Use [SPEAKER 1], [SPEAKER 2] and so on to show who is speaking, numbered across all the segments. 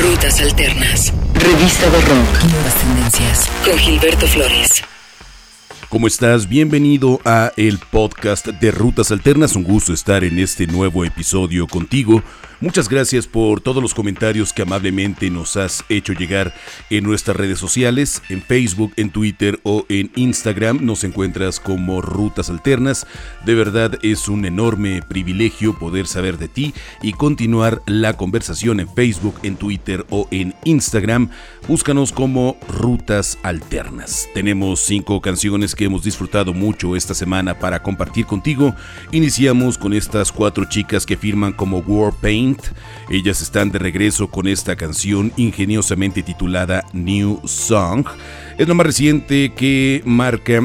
[SPEAKER 1] Rutas Alternas. Revista de Rock. Nuevas tendencias. Con Gilberto Flores.
[SPEAKER 2] ¿Cómo estás? Bienvenido a el podcast de Rutas Alternas. Un gusto estar en este nuevo episodio contigo. Muchas gracias por todos los comentarios que amablemente nos has hecho llegar en nuestras redes sociales, en Facebook, en Twitter o en Instagram. Nos encuentras como Rutas Alternas. De verdad es un enorme privilegio poder saber de ti y continuar la conversación en Facebook, en Twitter o en Instagram. Búscanos como Rutas Alternas. Tenemos cinco canciones que hemos disfrutado mucho esta semana para compartir contigo. Iniciamos con estas cuatro chicas que firman como Ellas están de regreso con esta canción ingeniosamente titulada New Song. Es lo más reciente que marca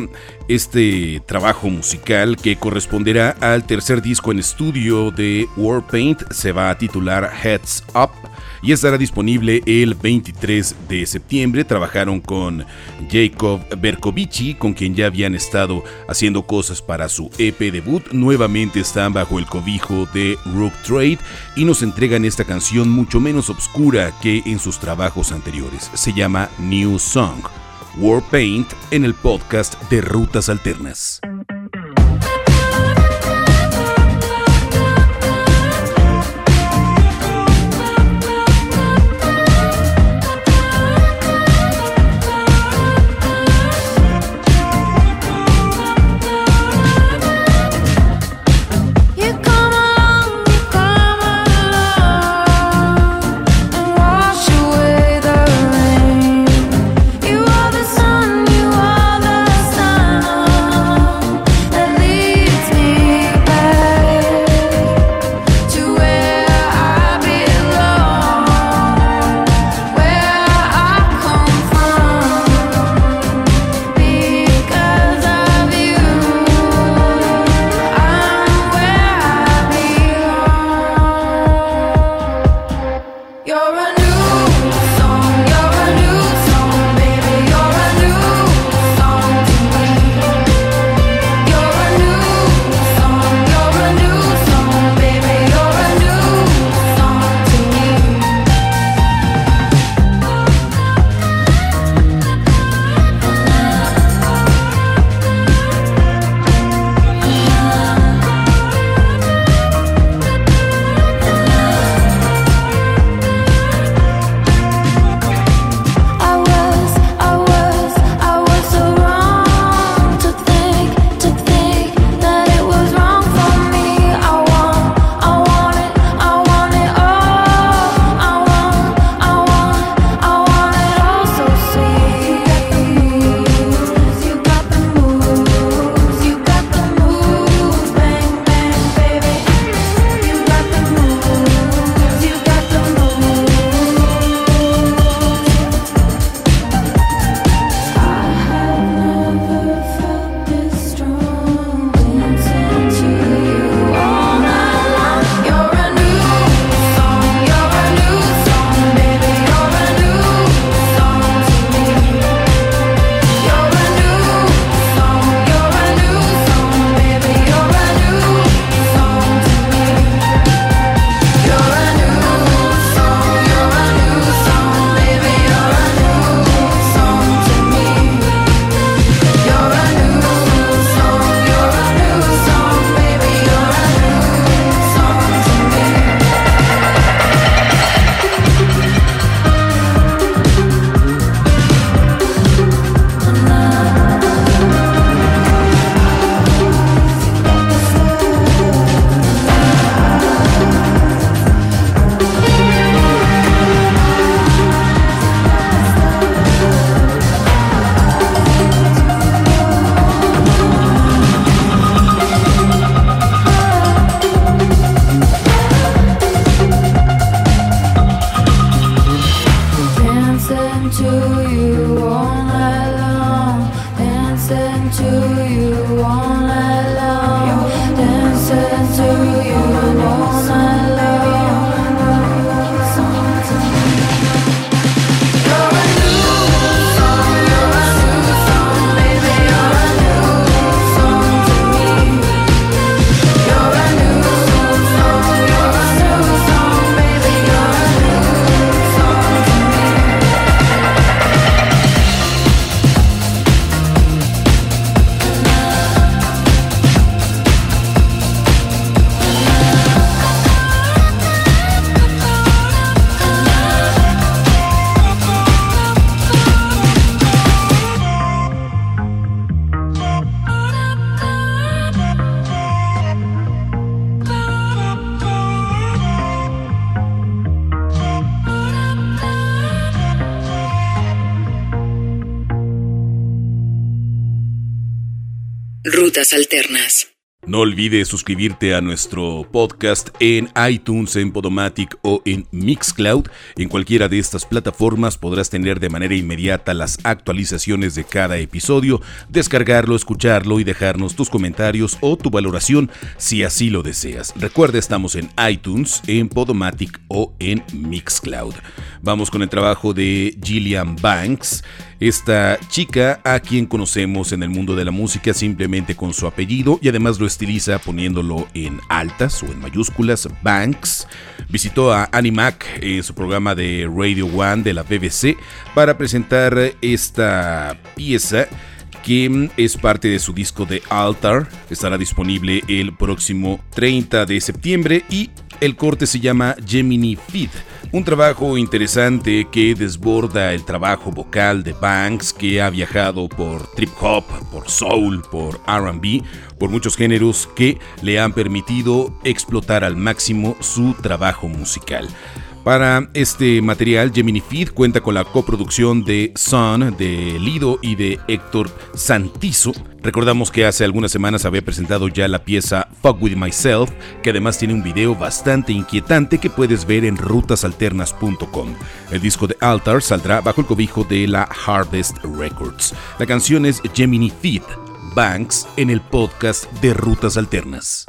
[SPEAKER 2] este trabajo musical que corresponderá al tercer disco en estudio de Warpaint. Se va a titular Heads Up y estará disponible el 23 de septiembre. Trabajaron con Jacob Berkovici, con quien ya habían estado haciendo cosas para su EP debut. Nuevamente están bajo el cobijo de Rook Trade y nos entregan esta canción mucho menos oscura que en sus trabajos anteriores. Se llama New Song. Warpaint en el podcast de Rutas Alternas.
[SPEAKER 1] Rutas Alternas.
[SPEAKER 2] No olvides suscribirte a nuestro podcast en iTunes, en Podomatic o en Mixcloud. En cualquiera de estas plataformas podrás tener de manera inmediata las actualizaciones de cada episodio, descargarlo, escucharlo y dejarnos tus comentarios o tu valoración si así lo deseas. Recuerda, estamos en iTunes, en Podomatic o en Mixcloud. Vamos con el trabajo de Gillian Banks esta chica a quien conocemos en el mundo de la música simplemente con su apellido y además lo estiliza poniéndolo en altas o en mayúsculas, Banks. Visitó a Annie Mac en su programa de Radio One de la BBC para presentar esta pieza que es parte de su disco de Altar. Estará disponible el próximo 30 de septiembre y el corte se llama Gemini Feed. Un trabajo interesante que desborda el trabajo vocal de Banks, que ha viajado por trip hop, por soul, por RB, por muchos géneros que le han permitido explotar al máximo su trabajo musical. Para este material, Gemini Feed cuenta con la coproducción de Sun, de Lido y de Héctor Santizo. Recordamos que hace algunas semanas había presentado ya la pieza Fuck With Myself, que además tiene un video bastante inquietante que puedes ver en rutasalternas.com. El disco de Altar saldrá bajo el cobijo de la Harvest Records. La canción es Gemini Feed, Banks, en el podcast de Rutas Alternas.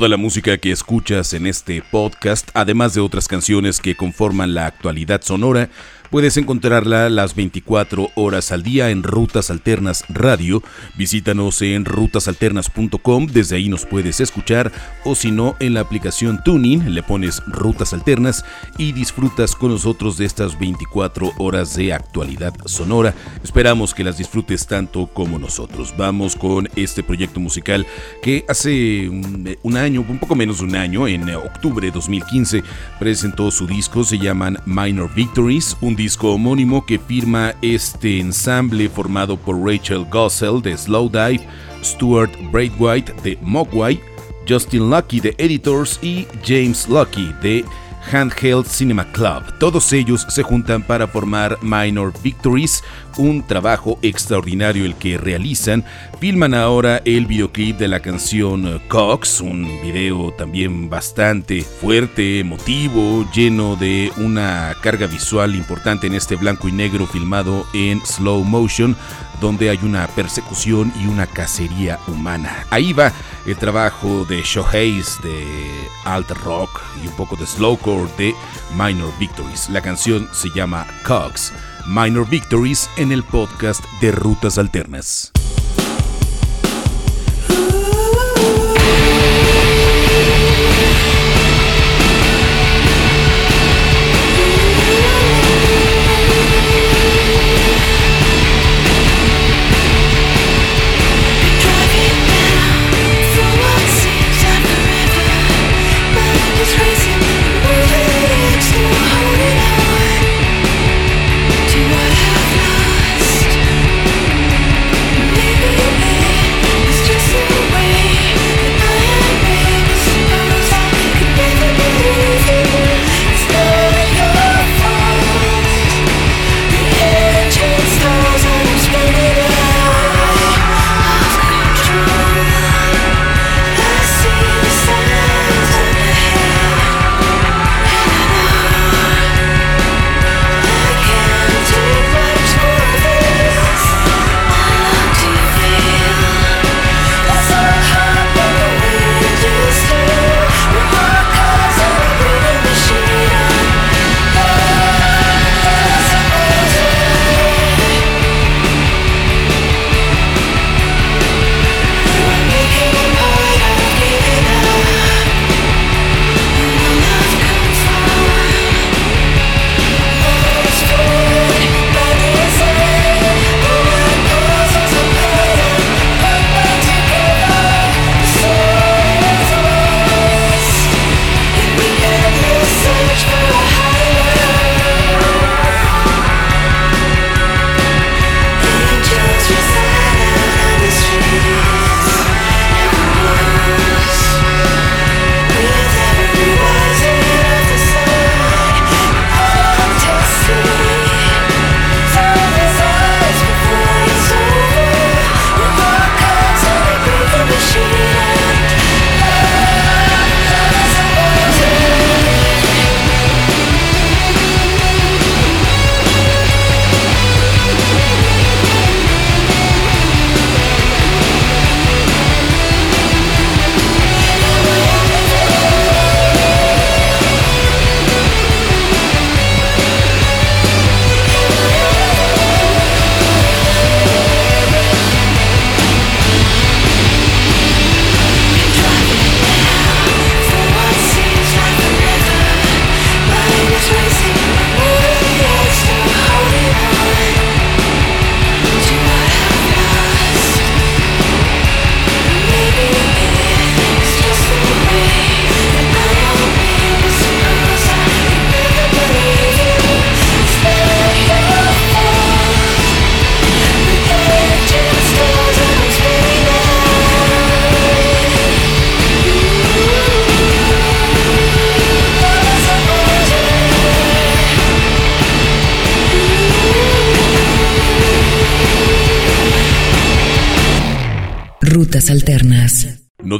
[SPEAKER 2] Toda la música que escuchas en este podcast, además de otras canciones que conforman la actualidad sonora,
[SPEAKER 3] Puedes encontrarla las 24 horas al día en Rutas Alternas Radio. Visítanos en rutasalternas.com, desde ahí nos puedes escuchar o si no en la aplicación Tuning le pones Rutas Alternas y disfrutas con nosotros de estas 24 horas de actualidad sonora. Esperamos que las disfrutes tanto como nosotros. Vamos con este proyecto musical que hace un, año, un poco menos de un año, en octubre de 2015, presentó su disco, se llaman Minor Victories, un disco homónimo que firma este ensamble formado por Rachel Gossell de Slowdive, Stuart Braithwaite de Mogwai, Justin Lucky de Editors y James Lucky de Handheld Cinema Club. Todos ellos se juntan para formar Minor Victories, un trabajo extraordinario el que realizan. Filman ahora el videoclip de la canción Cox, un video también bastante fuerte, emotivo, lleno de una carga visual importante en este blanco y negro filmado en slow motion donde hay una persecución y una cacería humana. Ahí va el trabajo de Shohei's de alt rock y un poco de slowcore de Minor Victories. La canción se llama Cox. Minor Victories en el podcast de Rutas Alternas.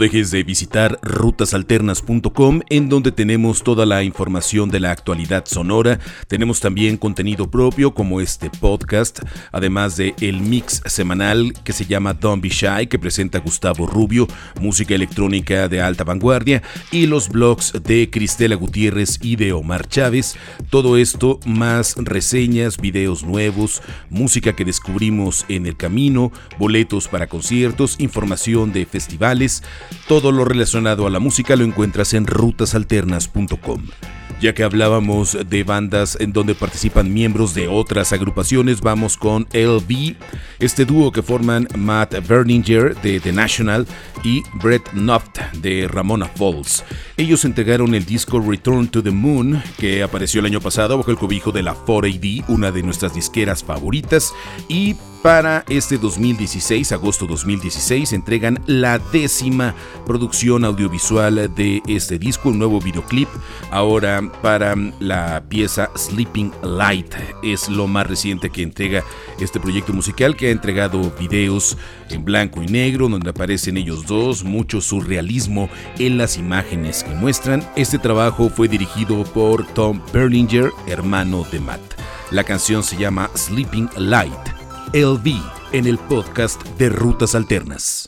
[SPEAKER 2] Dejes de visitar rutasalternas.com en donde tenemos toda la información de la actualidad sonora. Tenemos también contenido propio como este podcast, además de el mix semanal que se llama Don't Be Shy que presenta Gustavo Rubio, música electrónica de alta vanguardia y los blogs de Cristela Gutiérrez y de Omar Chávez. Todo esto más reseñas, videos nuevos, música que descubrimos en el camino, boletos para conciertos, información de festivales, todo lo relacionado a la música lo encuentras en rutasalternas.com. Ya que hablábamos de bandas en donde participan miembros de otras agrupaciones, vamos con LB, este dúo que forman Matt Berninger de The National y Brett Nuft de Ramona Falls. Ellos entregaron el disco Return to the Moon, que apareció el año pasado bajo el cobijo de la 4AD, una de nuestras disqueras favoritas, y para este 2016, agosto 2016, entregan la décima producción audiovisual de este disco, un nuevo videoclip. Ahora para la pieza Sleeping Light es lo más reciente que entrega este proyecto musical que ha entregado videos en blanco y negro donde aparecen ellos dos, mucho surrealismo en las imágenes que muestran. Este trabajo fue dirigido por Tom Berlinger, hermano de Matt. La canción se llama Sleeping Light LV en el podcast de Rutas Alternas.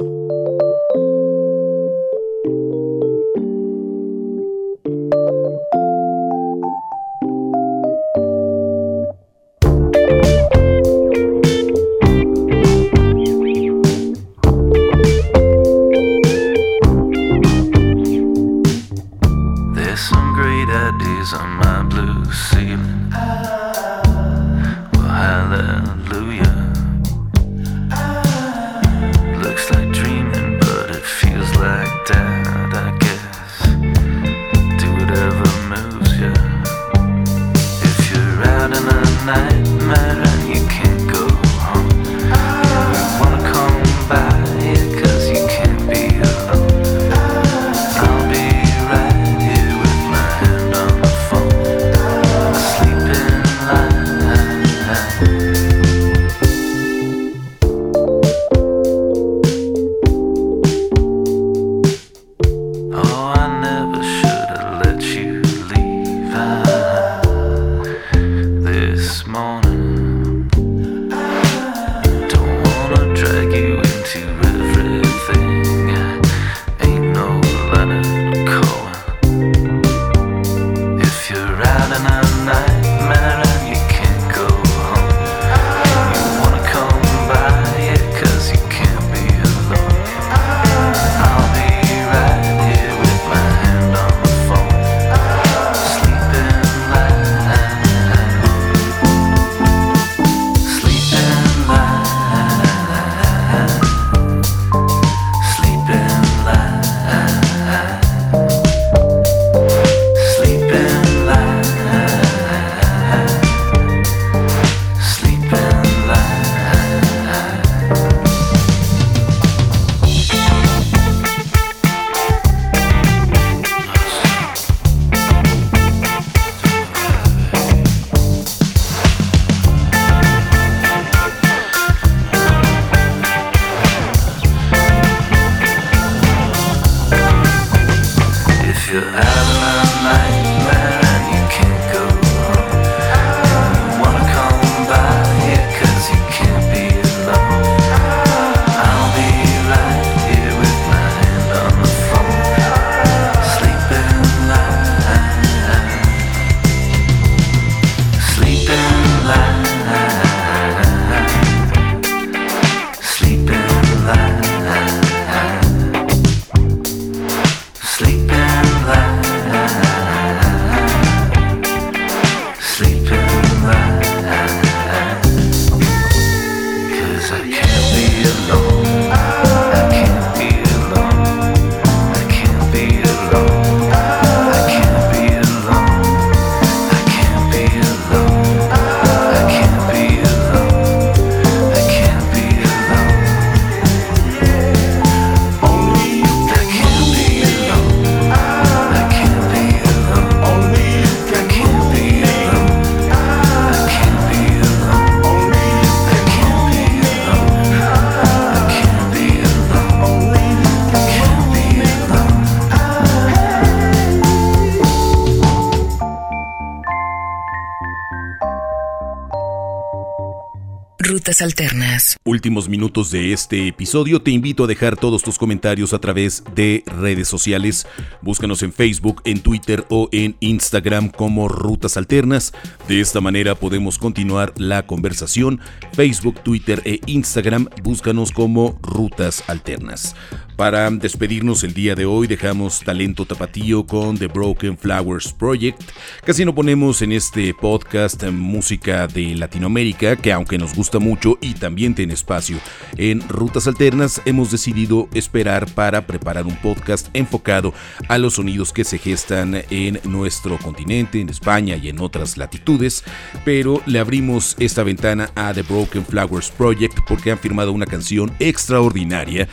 [SPEAKER 1] Alternas.
[SPEAKER 2] Últimos minutos de este episodio. Te invito a dejar todos tus comentarios a través de redes sociales. Búscanos en Facebook, en Twitter o en Instagram como Rutas Alternas. De esta manera podemos continuar la conversación. Facebook, Twitter e Instagram. Búscanos como Rutas Alternas. Para despedirnos el día de hoy dejamos talento tapatío con The Broken Flowers Project. Casi no ponemos en este podcast música de Latinoamérica, que aunque nos gusta mucho y también tiene espacio en Rutas Alternas, hemos decidido esperar para preparar un podcast enfocado a los sonidos que se gestan en nuestro continente, en España y en otras latitudes, pero le abrimos esta ventana a The Broken Flowers Project porque han firmado una canción extraordinaria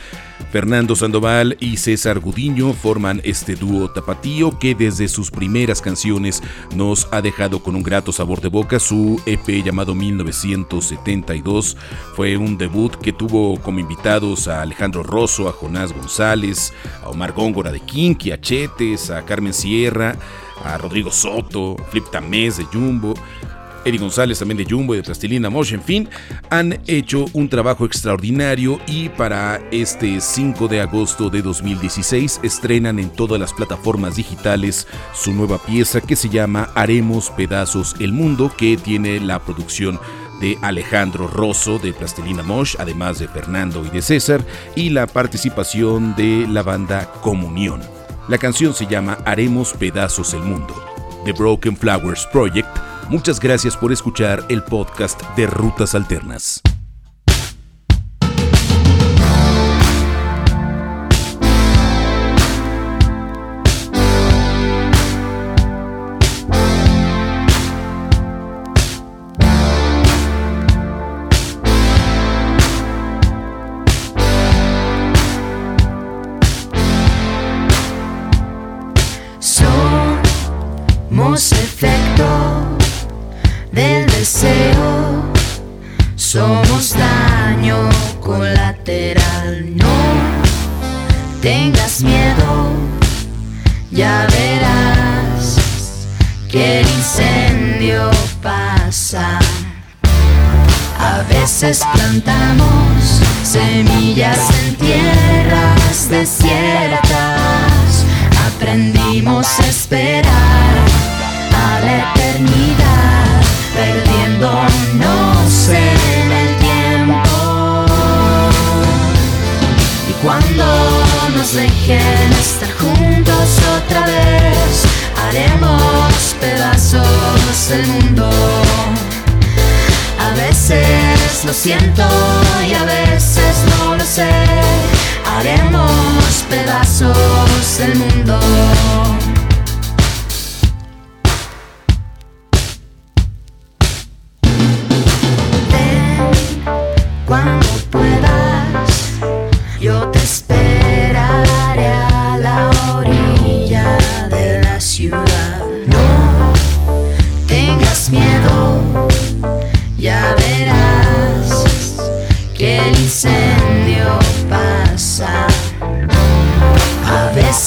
[SPEAKER 2] Fernando Sandoval y César Gudiño forman este dúo tapatío que desde sus primeras canciones nos ha dejado con un grato sabor de boca. Su EP llamado 1972 fue un debut que tuvo como invitados a Alejandro Rosso, a Jonás González, a Omar Góngora de Kinky, a Chetes, a Carmen Sierra, a Rodrigo Soto, Flip Tamés de Jumbo. Eddie González también de Jumbo y de Plastilina Mosh, en fin, han hecho un trabajo extraordinario y para este 5 de agosto de 2016 estrenan en todas las plataformas digitales su nueva pieza que se llama Haremos Pedazos el Mundo, que tiene la producción de Alejandro Rosso de Plastilina Mosh, además de Fernando y de César, y la participación de la banda Comunión. La canción se llama Haremos Pedazos el Mundo. The Broken Flowers Project Muchas gracias por escuchar el podcast de Rutas Alternas.
[SPEAKER 4] Tengas miedo, ya verás que el incendio pasa. A veces plantamos semillas en tierras desiertas. Aprendimos a esperar a la eternidad perdiéndonos en nos dejen estar juntos otra vez, haremos pedazos el mundo. A veces lo siento y a veces no lo sé. Haremos pedazos el mundo.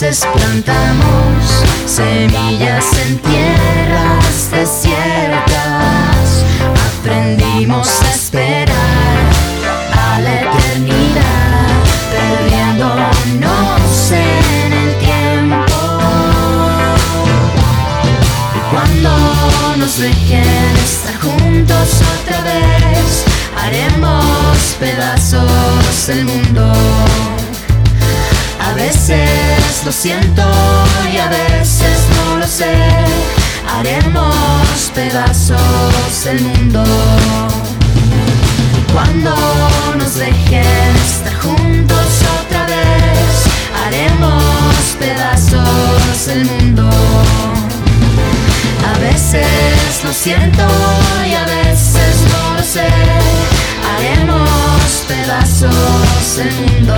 [SPEAKER 4] Veces plantamos semillas en tierras desiertas, aprendimos a esperar a la eternidad, perdiéndonos en el tiempo. Y cuando nos dejen estar juntos otra vez, haremos pedazos el mundo. A veces lo siento y a veces no lo sé. Haremos pedazos el mundo. Cuando nos dejen estar juntos otra vez, haremos pedazos el mundo. A veces lo siento y a veces no lo sé. Haremos pedazos el mundo.